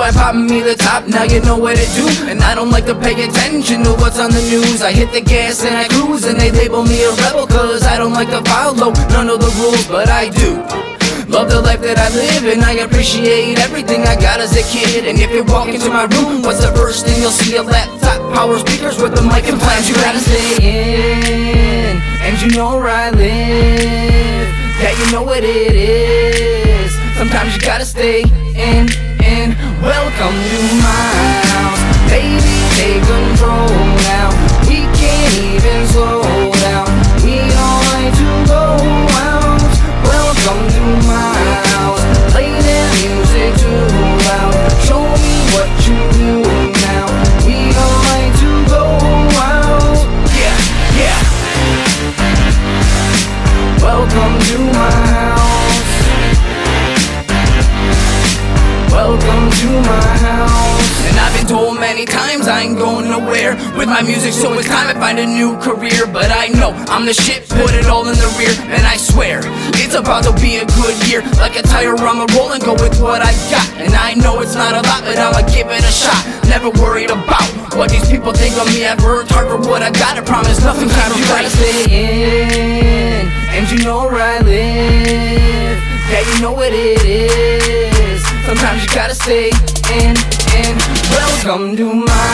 I pop me the top, now you know what to do. And I don't like to pay attention to what's on the news. I hit the gas and I cruise, and they label me a rebel, cause I don't like to follow none of the rules, but I do. Love the life that I live and I appreciate everything I got as a kid. And if you walk into my room, what's the first thing you'll see? A laptop, power speakers with the mic and plans. You gotta stay in, and you know where I live. Yeah, you know what it is. Sometimes you gotta stay in. Been told many times I ain't going nowhere with my music, so it's time to find a new career. But I know I'm the shit, put it all in the rear, and I swear it's about to be a good year. Like a tire, I'ma roll and go with what I got. And I know it's not a lot, but I'ma give it a shot. Never worried about what these people think of me. I've worked hard for what I got. I promise nothing kind of right. Stay in, and you know where I live. Yeah, you know what it is. Sometimes you gotta stay in, in. Welcome to my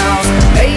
house. Baby,